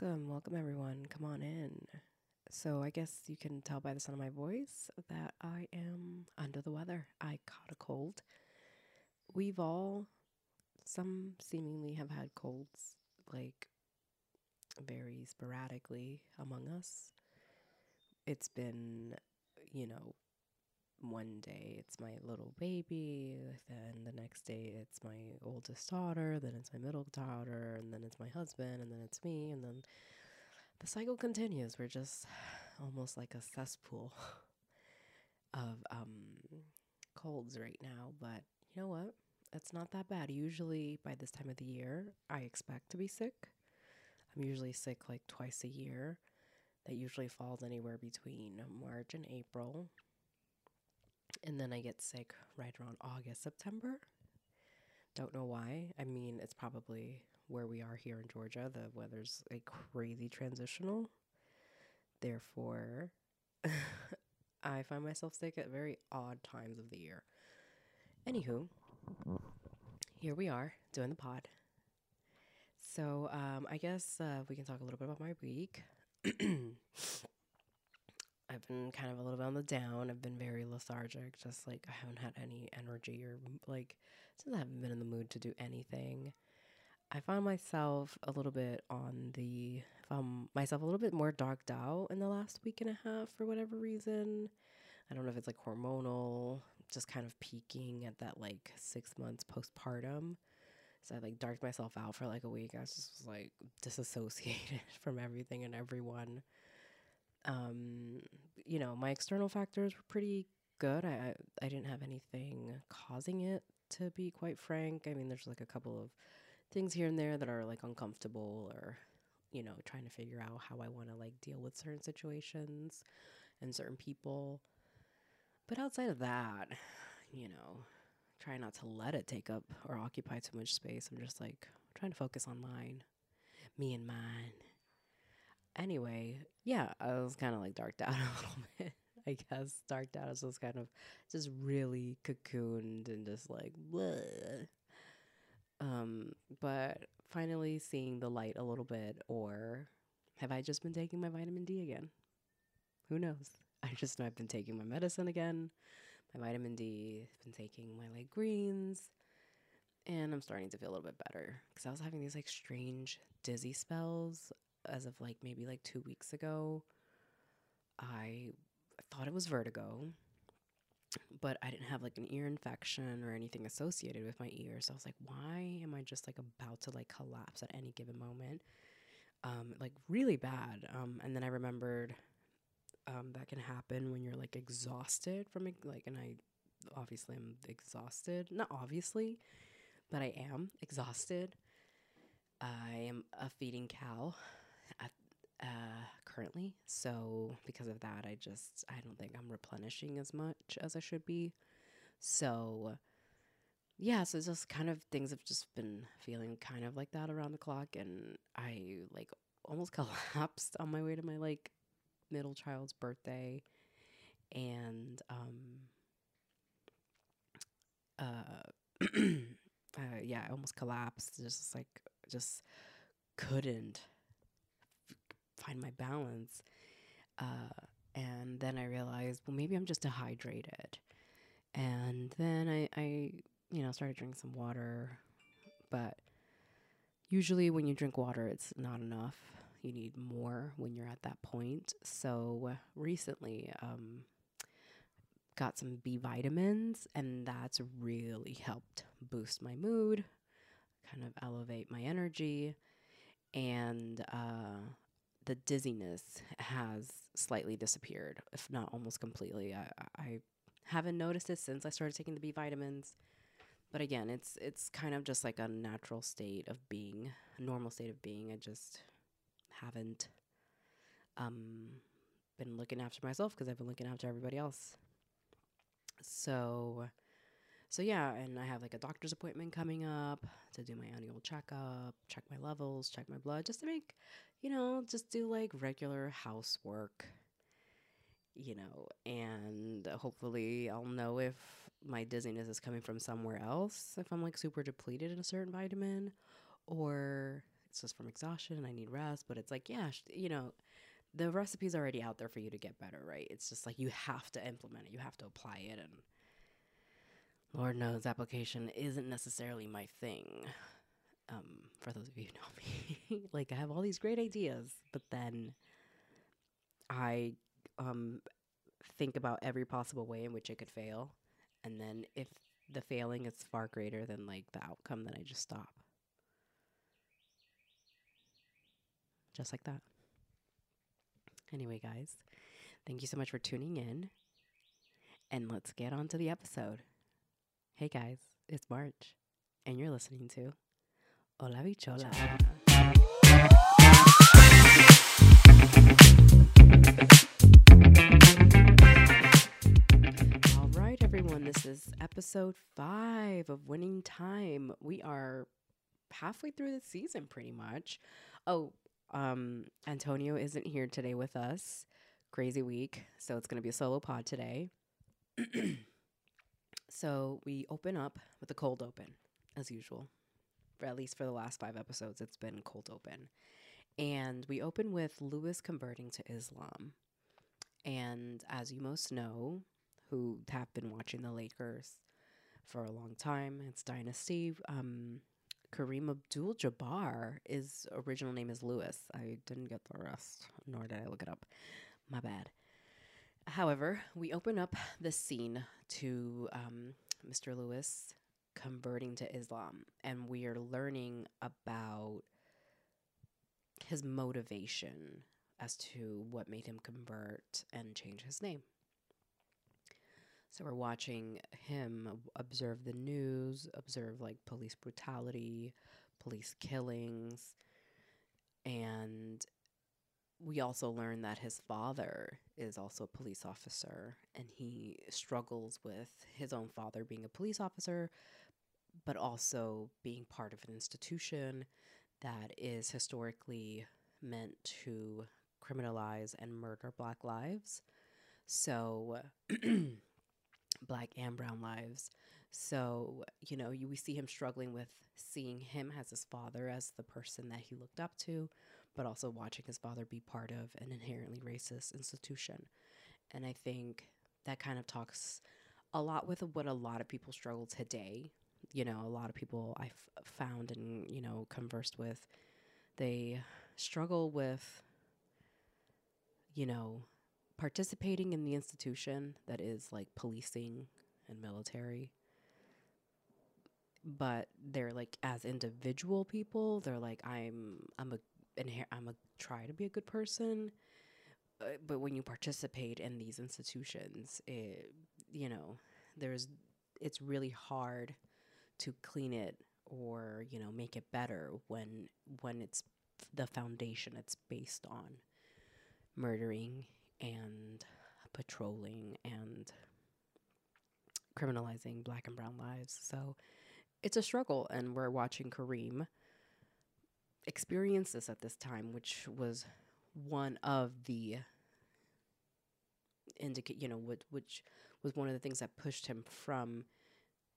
Welcome, welcome everyone. Come on in. So, I guess you can tell by the sound of my voice that I am under the weather. I caught a cold. We've all, some seemingly have had colds, like very sporadically among us. It's been, you know, one day it's my little baby, then the next day it's my oldest daughter, then it's my middle daughter, and then it's my husband, and then it's me, and then the cycle continues. We're just almost like a cesspool of um, colds right now, but you know what? It's not that bad. Usually by this time of the year, I expect to be sick. I'm usually sick like twice a year. That usually falls anywhere between March and April and then I get sick right around August, September. Don't know why. I mean, it's probably where we are here in Georgia. The weather's like crazy transitional. Therefore, I find myself sick at very odd times of the year. Anywho, here we are doing the pod. So, um, I guess uh, we can talk a little bit about my week. I've been kind of a little bit on the down. I've been very lethargic, just like I haven't had any energy or like since I haven't been in the mood to do anything. I found myself a little bit on the found myself a little bit more darked out in the last week and a half for whatever reason. I don't know if it's like hormonal, just kind of peaking at that like six months postpartum. So I like darked myself out for like a week. I was just like disassociated from everything and everyone um, you know, my external factors were pretty good. I, I didn't have anything causing it, to be quite frank. I mean, there's like a couple of things here and there that are like uncomfortable or, you know, trying to figure out how I want to like deal with certain situations and certain people. But outside of that, you know, try not to let it take up or occupy too much space. I'm just like trying to focus on mine, me and mine anyway, yeah, I was kind of like darked out a little bit. I guess darked out. I was kind of just really cocooned and just like bleh. Um, but finally seeing the light a little bit, or have I just been taking my vitamin D again? Who knows? I just know I've been taking my medicine again, my vitamin D, been taking my like greens, and I'm starting to feel a little bit better because I was having these like strange dizzy spells as of like maybe like two weeks ago, I thought it was vertigo, but I didn't have like an ear infection or anything associated with my ear. So I was like, why am I just like about to like collapse at any given moment? Um, like really bad. Um, and then I remembered um, that can happen when you're like exhausted from. Like, and I obviously I'm exhausted. Not obviously, but I am exhausted. I am a feeding cow at, uh, currently. So because of that, I just I don't think I'm replenishing as much as I should be. So yeah, so just kind of things have just been feeling kind of like that around the clock, and I like almost collapsed on my way to my like middle child's birthday, and um uh. uh, yeah, I almost collapsed. Just like, just couldn't find my balance. Uh, and then I realized, well, maybe I'm just dehydrated. And then I, I, you know, started drinking some water. But usually when you drink water, it's not enough. You need more when you're at that point. So recently, um, got some B vitamins, and that's really helped boost my mood, kind of elevate my energy. And uh, the dizziness has slightly disappeared, if not almost completely. I, I haven't noticed it since I started taking the B vitamins. But again, it's it's kind of just like a natural state of being, a normal state of being. I just haven't um, been looking after myself because I've been looking after everybody else. So so yeah, and I have like a doctor's appointment coming up to do my annual checkup, check my levels, check my blood, just to make, you know, just do like regular housework, you know, and hopefully I'll know if my dizziness is coming from somewhere else, if I'm like super depleted in a certain vitamin, or it's just from exhaustion and I need rest. But it's like, yeah, you know, the recipe's already out there for you to get better, right? It's just like you have to implement it, you have to apply it. And Lord knows, application isn't necessarily my thing. Um, for those of you who know me, like I have all these great ideas, but then I um, think about every possible way in which it could fail. And then if the failing is far greater than like the outcome, then I just stop. Just like that. Anyway, guys, thank you so much for tuning in. And let's get on to the episode. Hey, guys, it's March, and you're listening to Hola Bichola. All right, everyone, this is episode five of Winning Time. We are halfway through the season, pretty much. Oh, um, Antonio isn't here today with us. Crazy week, so it's going to be a solo pod today. so we open up with a cold open, as usual. For at least for the last five episodes, it's been cold open. And we open with Lewis converting to Islam. And as you most know, who have been watching the Lakers for a long time, it's Dynasty. Um, Kareem Abdul Jabbar, his original name is Lewis. I didn't get the rest, nor did I look it up. My bad. However, we open up the scene to um, Mr. Lewis converting to Islam, and we are learning about his motivation as to what made him convert and change his name. So we're watching him observe the news, observe like police brutality, police killings, and we also learn that his father is also a police officer and he struggles with his own father being a police officer, but also being part of an institution that is historically meant to criminalize and murder black lives. So, black and brown lives. So, you know, you, we see him struggling with seeing him as his father, as the person that he looked up to, but also watching his father be part of an inherently racist institution. And I think that kind of talks a lot with what a lot of people struggle today. You know, a lot of people I've found and, you know, conversed with, they struggle with, you know, participating in the institution that is like policing and military but they're like as individual people they're like i'm i'm a inher- i'm a try to be a good person uh, but when you participate in these institutions it you know there's it's really hard to clean it or you know make it better when when it's the foundation it's based on murdering and patrolling and criminalizing black and brown lives. So it's a struggle, and we're watching Kareem experience this at this time, which was one of the indicate, you know, what which was one of the things that pushed him from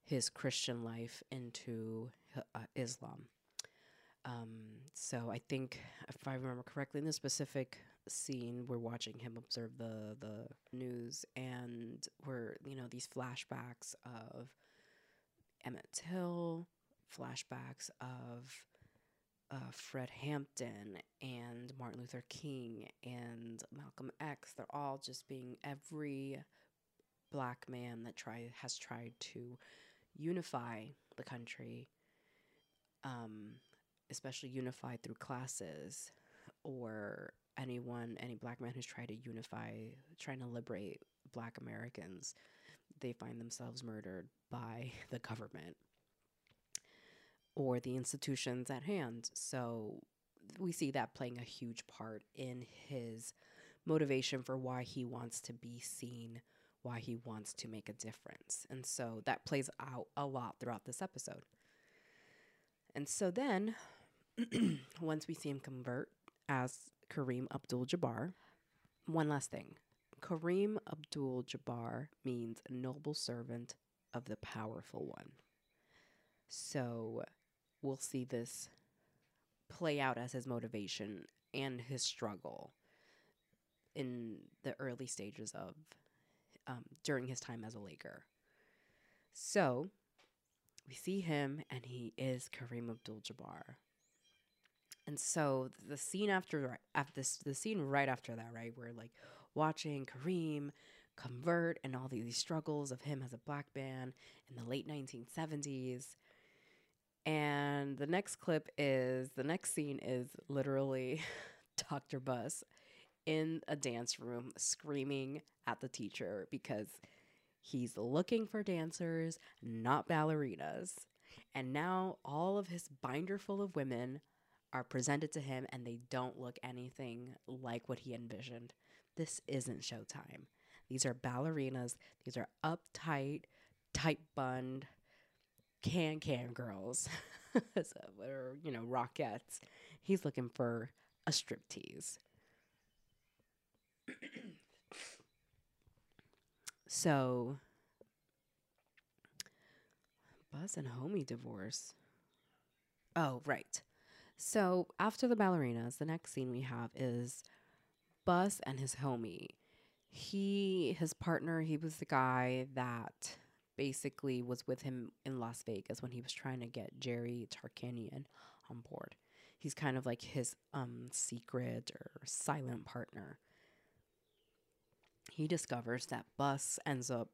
his Christian life into uh, Islam. Um, so I think, if I remember correctly, in this specific scene, we're watching him observe the the news, and we're you know these flashbacks of Emmett Till, flashbacks of uh, Fred Hampton and Martin Luther King and Malcolm X. They're all just being every black man that try has tried to unify the country. Um, especially unified through classes or anyone any black man who's tried to unify trying to liberate black americans they find themselves murdered by the government or the institutions at hand. So we see that playing a huge part in his motivation for why he wants to be seen why he wants to make a difference. And so that plays out a lot throughout this episode. And so then once we see him convert as Kareem Abdul Jabbar, one last thing. Kareem Abdul Jabbar means noble servant of the powerful one. So we'll see this play out as his motivation and his struggle in the early stages of um, during his time as a Laker. So we see him, and he is Kareem Abdul-Jabbar. And so the scene after after this the scene right after that, right, we're like watching Kareem convert and all these struggles of him as a black man in the late 1970s. And the next clip is the next scene is literally Dr. Buss in a dance room screaming at the teacher because he's looking for dancers, not ballerinas. And now all of his binder full of women are presented to him and they don't look anything like what he envisioned. This isn't Showtime. These are ballerinas. These are uptight, tight bunned, can can girls. or, you know, rockettes. He's looking for a striptease. so, Buss and Homie divorce. Oh, right. So after the ballerinas, the next scene we have is Buss and his homie. He, his partner, he was the guy that basically was with him in Las Vegas when he was trying to get Jerry Tarkanian on board. He's kind of like his um secret or silent partner. He discovers that Buss ends up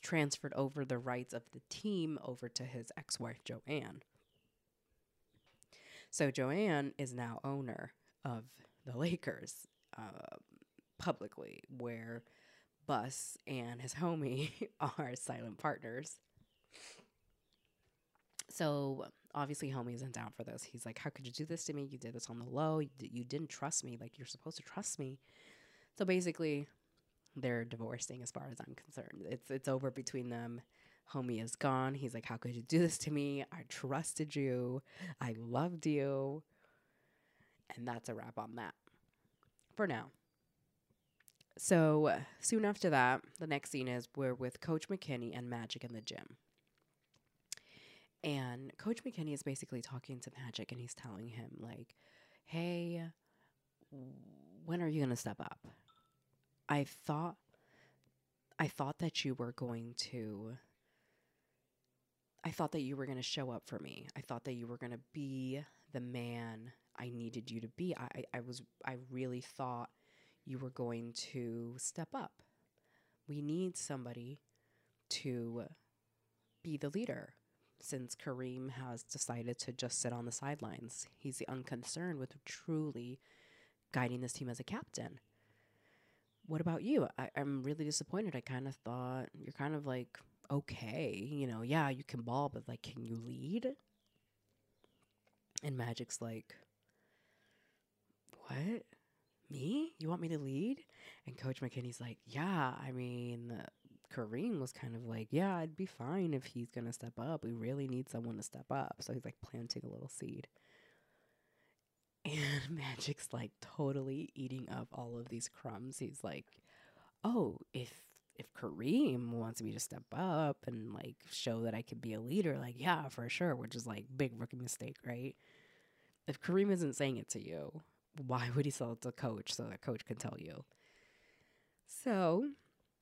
transferred over the rights of the team over to his ex-wife Joanne. So Joanne is now owner of the Lakers uh, publicly, where Buss and his homie are silent partners. So obviously, homie isn't down for this. He's like, "How could you do this to me? You did this on the low. You, you didn't trust me. Like you're supposed to trust me." So basically, they're divorcing, as far as I'm concerned. It's it's over between them. Homie is gone. He's like, How could you do this to me? I trusted you. I loved you. And that's a wrap on that for now. So uh, soon after that, the next scene is we're with Coach McKinney and Magic in the gym. And Coach McKinney is basically talking to Magic and he's telling him, like, hey, when are you going to step up? I thought I thought that you were going to I thought that you were going to show up for me. I thought that you were going to be the man I needed you to be. I, I was, I really thought you were going to step up. We need somebody to be the leader since Kareem has decided to just sit on the sidelines. He's unconcerned with truly guiding this team as a captain. What about you? I, I'm really disappointed. I kind of thought you're kind of like okay, you know, yeah, you can ball, but like, can you lead? And Magic's like, what? Me? You want me to lead? And Coach McKinney's like, yeah, I mean, Kareem was kind of like, yeah, I'd be fine if he's going to step up. We really need someone to step up. So he's like planting a little seed. And Magic's like totally eating up all of these crumbs. He's like, oh, if if Kareem wants me to step up and like show that I could be a leader, like yeah, for sure, which is like big rookie mistake, right? If Kareem isn't saying it to you, why would he sell it to coach so that coach can tell you? So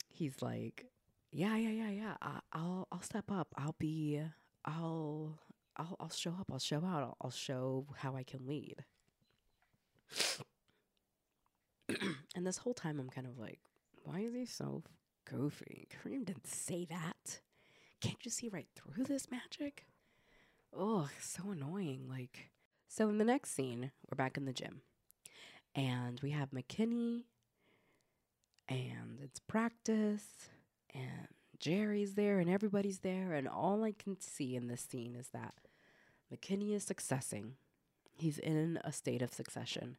he's like, yeah, yeah, yeah, yeah. I, I'll I'll step up. I'll be. I'll I'll I'll show up. I'll show out. I'll, I'll show how I can lead. and this whole time, I'm kind of like, why is he so goofy. Kareem didn't say that. Can't you see right through this magic? Oh, so annoying. Like, so in the next scene, we're back in the gym, and we have McKinney, and it's practice, and Jerry's there, and everybody's there, and all I can see in this scene is that McKinney is successing. He's in a state of succession.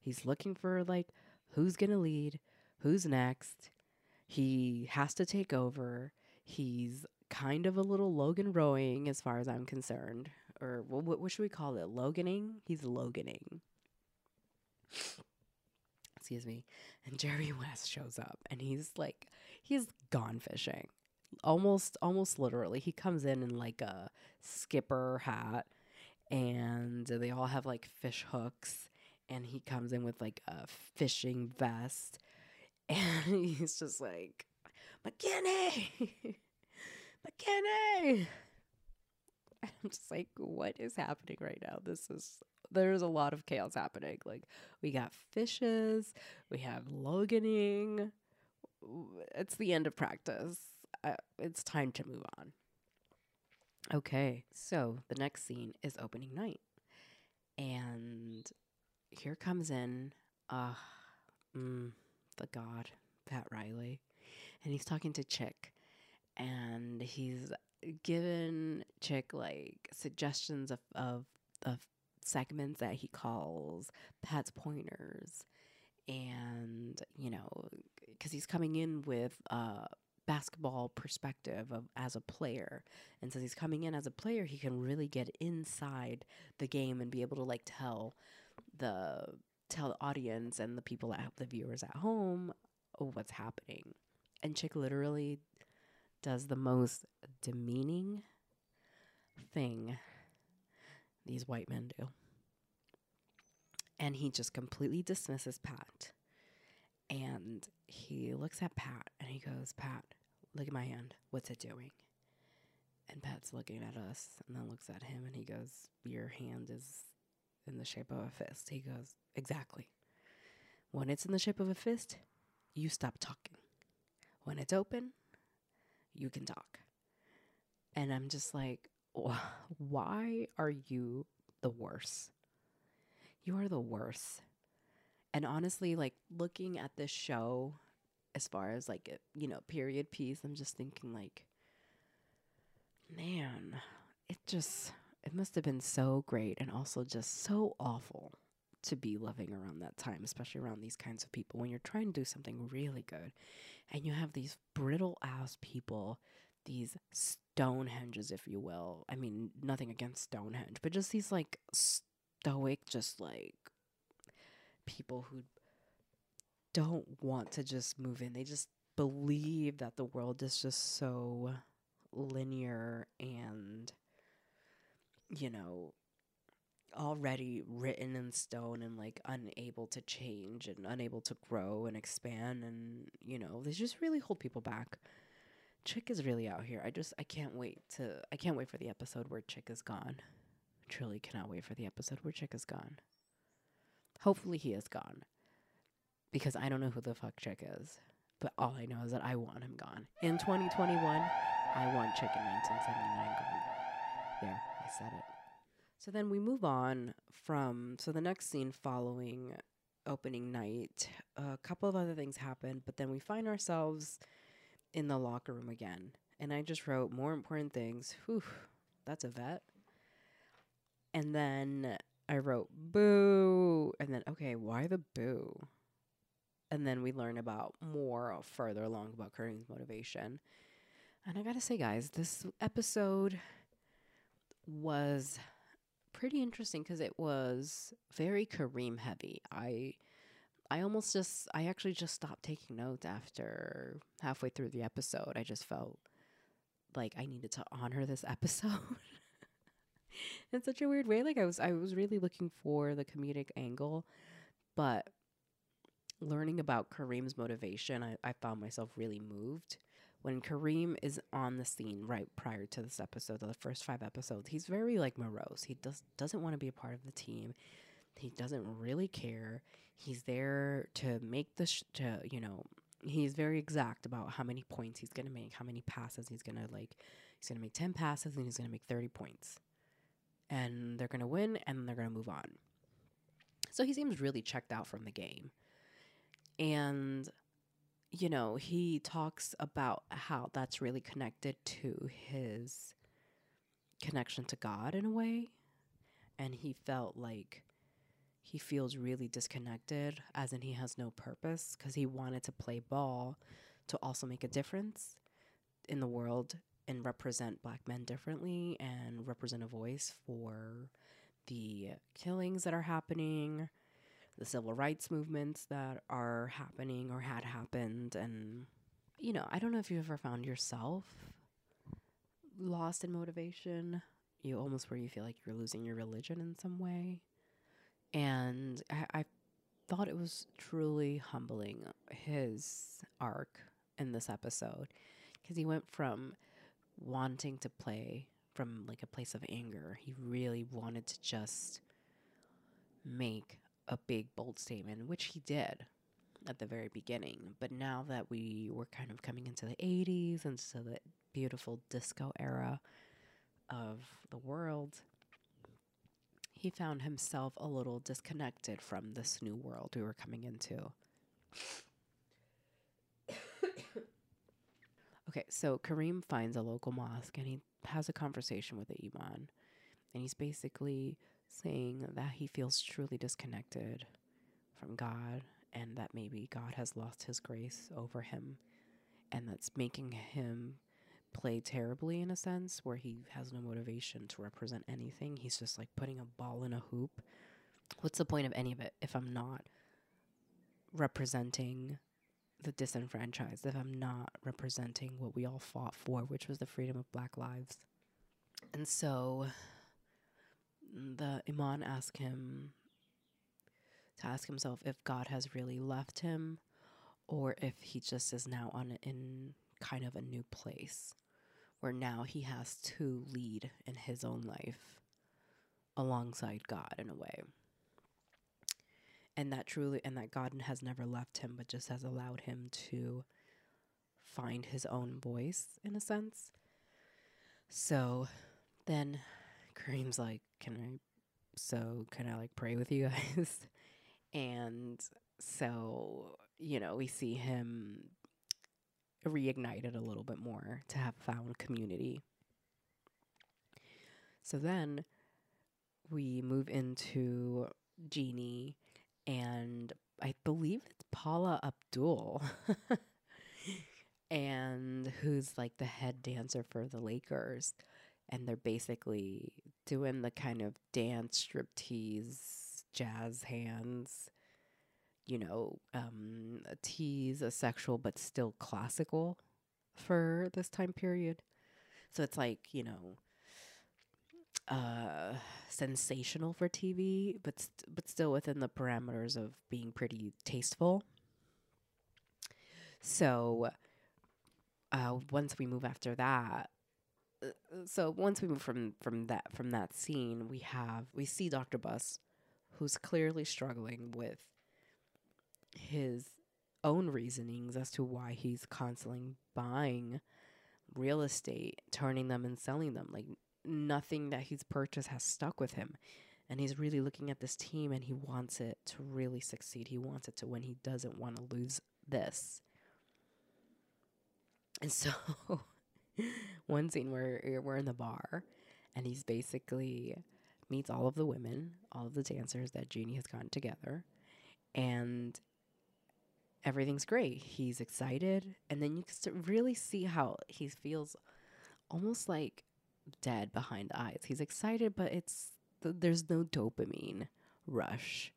He's looking for like who's gonna lead, who's next. He has to take over. He's kind of a little Logan rowing as far as I'm concerned. Or what, what should we call it? Loganing? He's Loganing. Excuse me. And Jerry West shows up and he's like, he's gone fishing. Almost, almost literally. He comes in in like a skipper hat and they all have like fish hooks and he comes in with like a fishing vest and he's just like mckinney mckinney i'm just like what is happening right now this is there's a lot of chaos happening. Like we got fishes we have loganing it's the end of practice. Uh, it's time to move on. Okay so the next scene is opening night. And here comes in uh mm, the god pat riley. And he's talking to chick. And he's given chick like suggestions of of, of segments that he calls pat's pointers and you know because he's coming in with a basketball perspective of as a player and since he's coming in as a player he can really get inside the game and be able to like tell the tell the audience and the people at the viewers at home what's happening. And Chick literally does the most demeaning thing these white men do. And he just completely dismisses Pat. And he looks at Pat and he goes, Pat, look at my hand. What's it doing? And Pat's looking at us and then looks at him and he goes, Your hand is in the shape of a fist. He goes, Exactly. When it's in the shape of a fist, you stop talking. When it's open, you can talk. And I'm just like, why are you the worst? You are the worst. And honestly, like looking at this show, as far as like, a, you know, period piece, I'm just thinking, like, man, it just it must have been so great and also just so awful to be living around that time, especially around these kinds of people when you're trying to do something really good and you have these brittle ass people, these Stonehenges, if you will. I mean, nothing against Stonehenge, but just these like stoic, just like people who don't want to just move in. They just believe that the world is just so linear and you know, already written in stone and like unable to change and unable to grow and expand and you know they just really hold people back. Chick is really out here. I just i can't wait to i can't wait for the episode where chick is gone truly cannot wait for the episode where chick is gone hopefully he is gone because i don't know who the fuck chick is but all i know is that i want him gone in 2021 i want chick in 1979 gone there I said it. So then we move on from so the next scene following opening night, a couple of other things happen, but then we find ourselves in the locker room again. And I just wrote more important things. Whew, that's a vet. And then I wrote boo. And then, okay, why the boo? And then we learn about more further along about Kareem's motivation. And I gotta say, guys, this episode was pretty interesting because it was very Kareem heavy. I I almost just I actually just stopped taking notes after halfway through the episode. I just felt like I needed to honor this episode. In such a weird way. Like I was I was really looking for the comedic angle, but learning about Kareem's motivation, I, I found myself really moved when Kareem is on the scene right prior to this episode, the first five episodes, he's very like morose. He does doesn't want to be a part of the team. He doesn't really care. He's there to make the sh- to you know he's very exact about how many points he's gonna make, how many passes he's gonna like. He's gonna make ten passes and he's gonna make thirty points, and they're gonna win and they're gonna move on. So he seems really checked out from the game, and you know, he talks about how that's really connected to his connection to God in a way. And he felt like he feels really disconnected, as in he has no purpose, because he wanted to play ball to also make a difference in the world and represent black men differently and represent a voice for the killings that are happening the civil rights movements that are happening or had happened. And, you know, I don't know if you ever found yourself lost in motivation you almost where you feel like you're losing your religion in some way. And I, I thought it was truly humbling his arc in this episode because he went from wanting to play from like a place of anger. He really wanted to just make a big bold statement, which he did at the very beginning. But now that we were kind of coming into the 80s and so the beautiful disco era of the world, he found himself a little disconnected from this new world we were coming into. Okay, so Kareem finds a local mosque and he has a conversation with the Imam. And he's basically saying that he feels truly disconnected from God and that maybe God has lost his grace over him and that's making him play terribly in a sense where he has no motivation to represent anything. He's just like putting a ball in a hoop. What's the point of any of it if I'm not representing the disenfranchised, if I'm not representing what we all fought for, which was the freedom of black lives? And so the Imam asked him to ask himself if God has really left him or if he just is now on in kind of a new place where now he has to lead in his own life alongside God in a way. And that truly and that God has never left him but just has allowed him to find his own voice in a sense. So then Kareem's like, Can I so can I like pray with you guys? And so, you know, we see him reignited a little bit more to have found community. So then we move into Jeanie and I believe it's Paula Abdul. and who's like the head dancer for the Lakers. And they're basically doing the kind of dance striptease jazz hands, you know, um, a tease, a sexual, but still classical for this time period. So it's like, you know, uh, sensational for TV, but st- but still within the parameters of being pretty tasteful. So, uh, once we move after that, uh, so once we move from from that from that scene, we have we see Dr. Buss who's clearly struggling with his own reasonings as to why he's constantly buying real estate, turning them and selling them. Like nothing that he's purchased has stuck with him. And he's really looking at this team and he wants it to really succeed. He wants it to win. He doesn't want to lose this. And so one scene where eh, we're in the bar and he's basically meets all of the women, all of the dancers that Jeanie has gotten together, and everything's great. He's excited, and then you can really see how he feels almost like dead behind the eyes. He's excited, but it's th- there's no dopamine rush.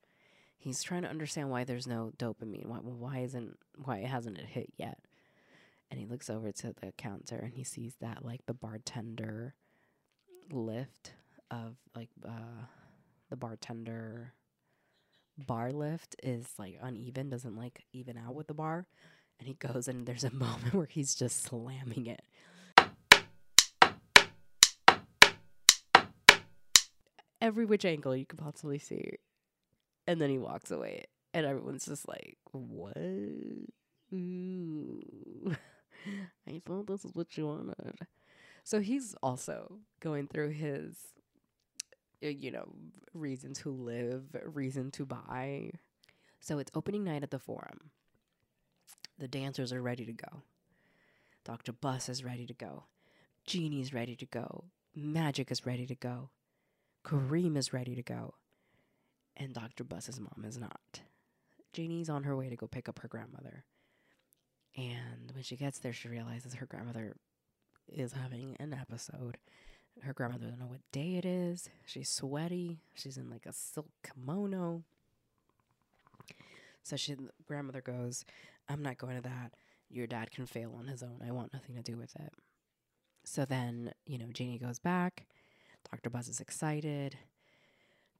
He's trying to understand why there's no dopamine. Why why isn't why hasn't it hit yet? And he looks over to the counter and he sees that like the bartender lift of like uh, the bartender bar lift is like uneven, doesn't like even out with the bar. And he goes and there's a moment where he's just slamming it. Every which angle you could possibly see. And then he walks away. And everyone's just like, what? Ooh. I thought this is what you wanted. So he's also going through his you know, reason to live, reason to buy. So it's opening night at the forum. The dancers are ready to go. Dr. Buss is ready to go. Jeanie's ready to go. Magic is ready to go. Kareem is ready to go. And Dr. Buss's mom is not. Jeanie's on her way to go pick up her grandmother. And when she gets there, she realizes her grandmother is having an episode her grandmother doesn't know what day it is. She's sweaty. She's in like a silk kimono. So she grandmother goes, I'm not going to that. Your dad can fail on his own. I want nothing to do with it. So then, you know, Jeanie goes back. Dr. Buss is excited.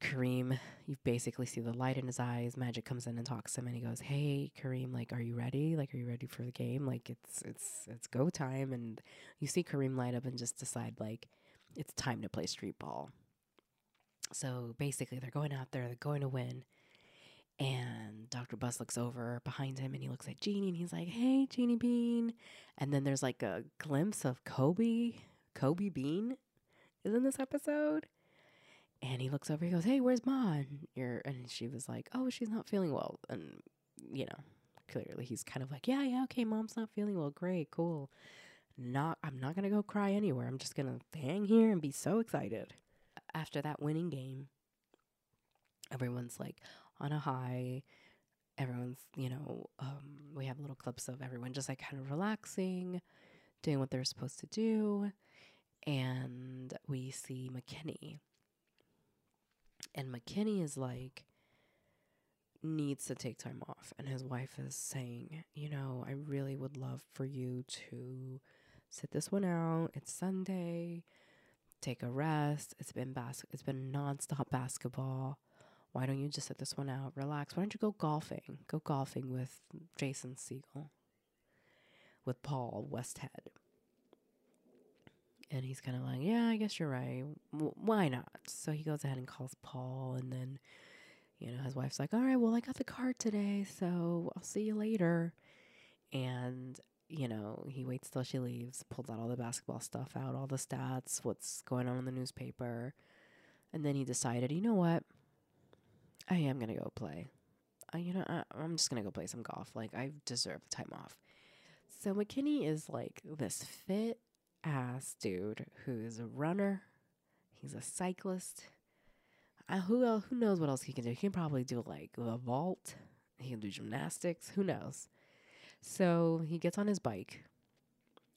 Kareem, you basically see the light in his eyes. Magic comes in and talks to him and he goes, Hey Kareem, like, are you ready? Like, are you ready for the game? Like it's it's it's go time and you see Kareem light up and just decide like it's time to play street ball. So basically they're going out there, they're going to win. And Dr. Buss looks over behind him and he looks at Jeanie and he's like, Hey, Jeanie Bean. And then there's like a glimpse of Kobe, Kobe Bean is in this episode. And he looks over, he goes, Hey, where's Ma? And, you're, and she was like, Oh, she's not feeling well. And, you know, clearly he's kind of like, Yeah, yeah, okay, mom's not feeling well. Great, cool. Not, I'm not going to go cry anywhere. I'm just going to hang here and be so excited. After that winning game, everyone's like on a high. Everyone's, you know, um, we have little clips of everyone just like kind of relaxing, doing what they're supposed to do. And we see McKinney and McKinney is like, needs to take time off. And his wife is saying, you know, I really would love for you to sit this one out. It's Sunday. Take a rest. It's been bas- it's been nonstop basketball. Why don't you just sit this one out? Relax. Why don't you go golfing? Go golfing with Jason Segel. With Paul Westhead. And he's kind of like, yeah, I guess you're right. W- why not? So he goes ahead and calls Paul. And then, you know, his wife's like, all right, well, I got the car today. So I'll see you later. And, you know, he waits till she leaves, pulls out all the basketball stuff out, all the stats, what's going on in the newspaper. And then he decided, you know what? I am going to go play. I, you know, I, I'm just going to go play some golf. Like, I deserve the time off. So McKinney is like this fit ass dude who's a runner. He's a cyclist. Uh, who else, who knows what else he can do? He can probably do like a vault. He can do gymnastics. Who knows? So he gets on his bike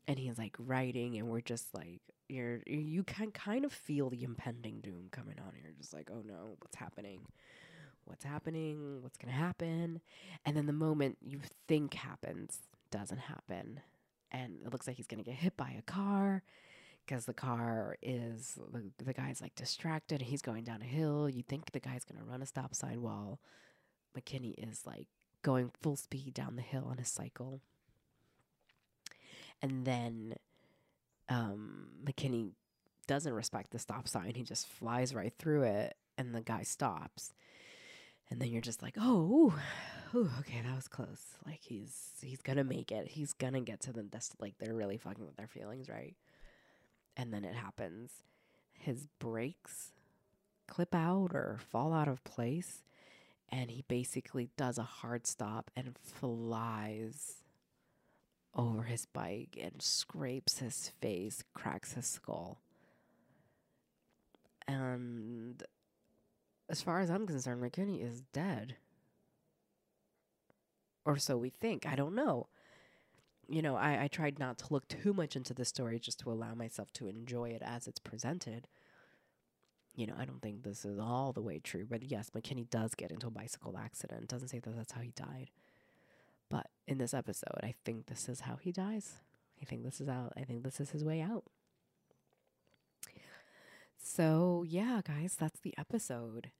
and he's like riding and we're just like you're you can kind of feel the impending doom coming on You're just like oh no what's happening what's happening what's to happen and then the moment you think happens doesn't happen and it looks like he's going to get hit by a car because the car is the, the guy's like distracted he's going down a hill. You think the guy's going to run a stop sign while mckinney is like going full speed down the hill on his cycle. And then um, mckinney doesn't respect the stop sign. He just flies right through it and the guy stops. And then you're just like oh ooh, okay that was close. Like he's he's gonna make it. He's gonna get to them that's like they're really fucking with their feelings right? And then it happens. His brakes clip out or fall out of place and he basically does a hard stop and flies over his bike and scrapes his face cracks his skull. And as far as I'm concerned, McKinney is dead. Or so we think. I don't know. You know, I, I tried not to look too much into the story just to allow myself to enjoy it as it's presented. You know, I don't think this is all the way true, but yes, McKinney does get into a bicycle accident. Doesn't say that that's how he died. But in this episode, I think this is how he dies. I think this is out. I think this is his way out. So, yeah, guys, that's the episode.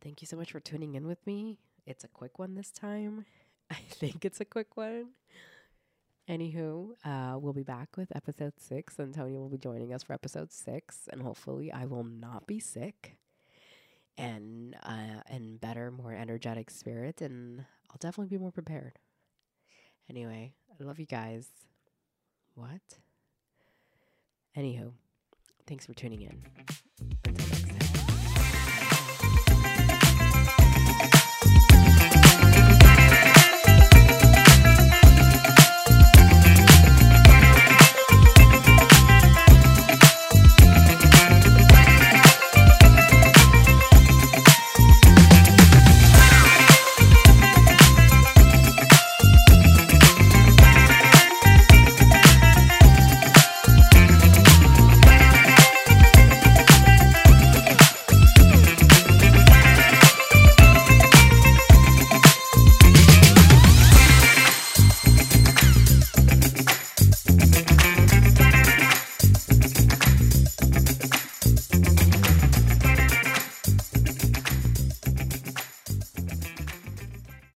Thank you so much for tuning in with me. It's a quick one this time. I think it's a quick one. Anywho, uh, we'll be back with episode six, and Tony will be joining us for episode six, and hopefully, I will not be sick, and uh, and better, more energetic spirit, and I'll definitely be more prepared. Anyway, I love you guys. What? Anywho. Thanks for tuning in. Until